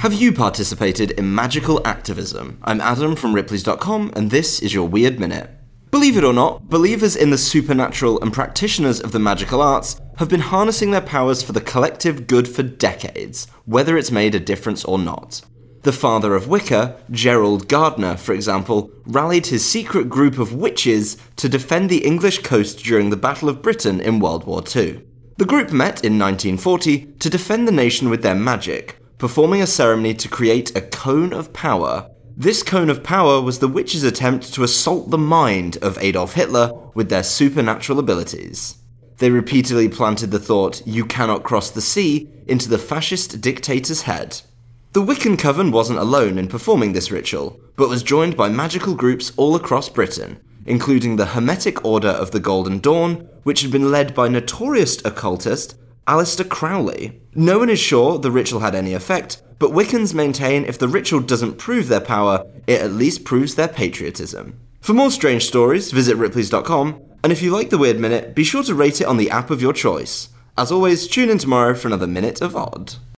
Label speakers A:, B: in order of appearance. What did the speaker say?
A: Have you participated in magical activism? I'm Adam from Ripley's.com, and this is your Weird Minute. Believe it or not, believers in the supernatural and practitioners of the magical arts have been harnessing their powers for the collective good for decades, whether it's made a difference or not. The father of Wicca, Gerald Gardner, for example, rallied his secret group of witches to defend the English coast during the Battle of Britain in World War II. The group met in 1940 to defend the nation with their magic, performing a ceremony to create a cone of power. This cone of power was the witches' attempt to assault the mind of Adolf Hitler with their supernatural abilities. They repeatedly planted the thought, you cannot cross the sea, into the fascist dictator's head. The Wiccan Coven wasn't alone in performing this ritual, but was joined by magical groups all across Britain, including the Hermetic Order of the Golden Dawn, which had been led by notorious occultist Aleister Crowley. No one is sure the ritual had any effect, but Wiccans maintain if the ritual doesn't prove their power, it at least proves their patriotism. For more strange stories, visit ripley's.com, and if you like the Weird Minute, be sure to rate it on the app of your choice. As always, tune in tomorrow for another Minute of Odd.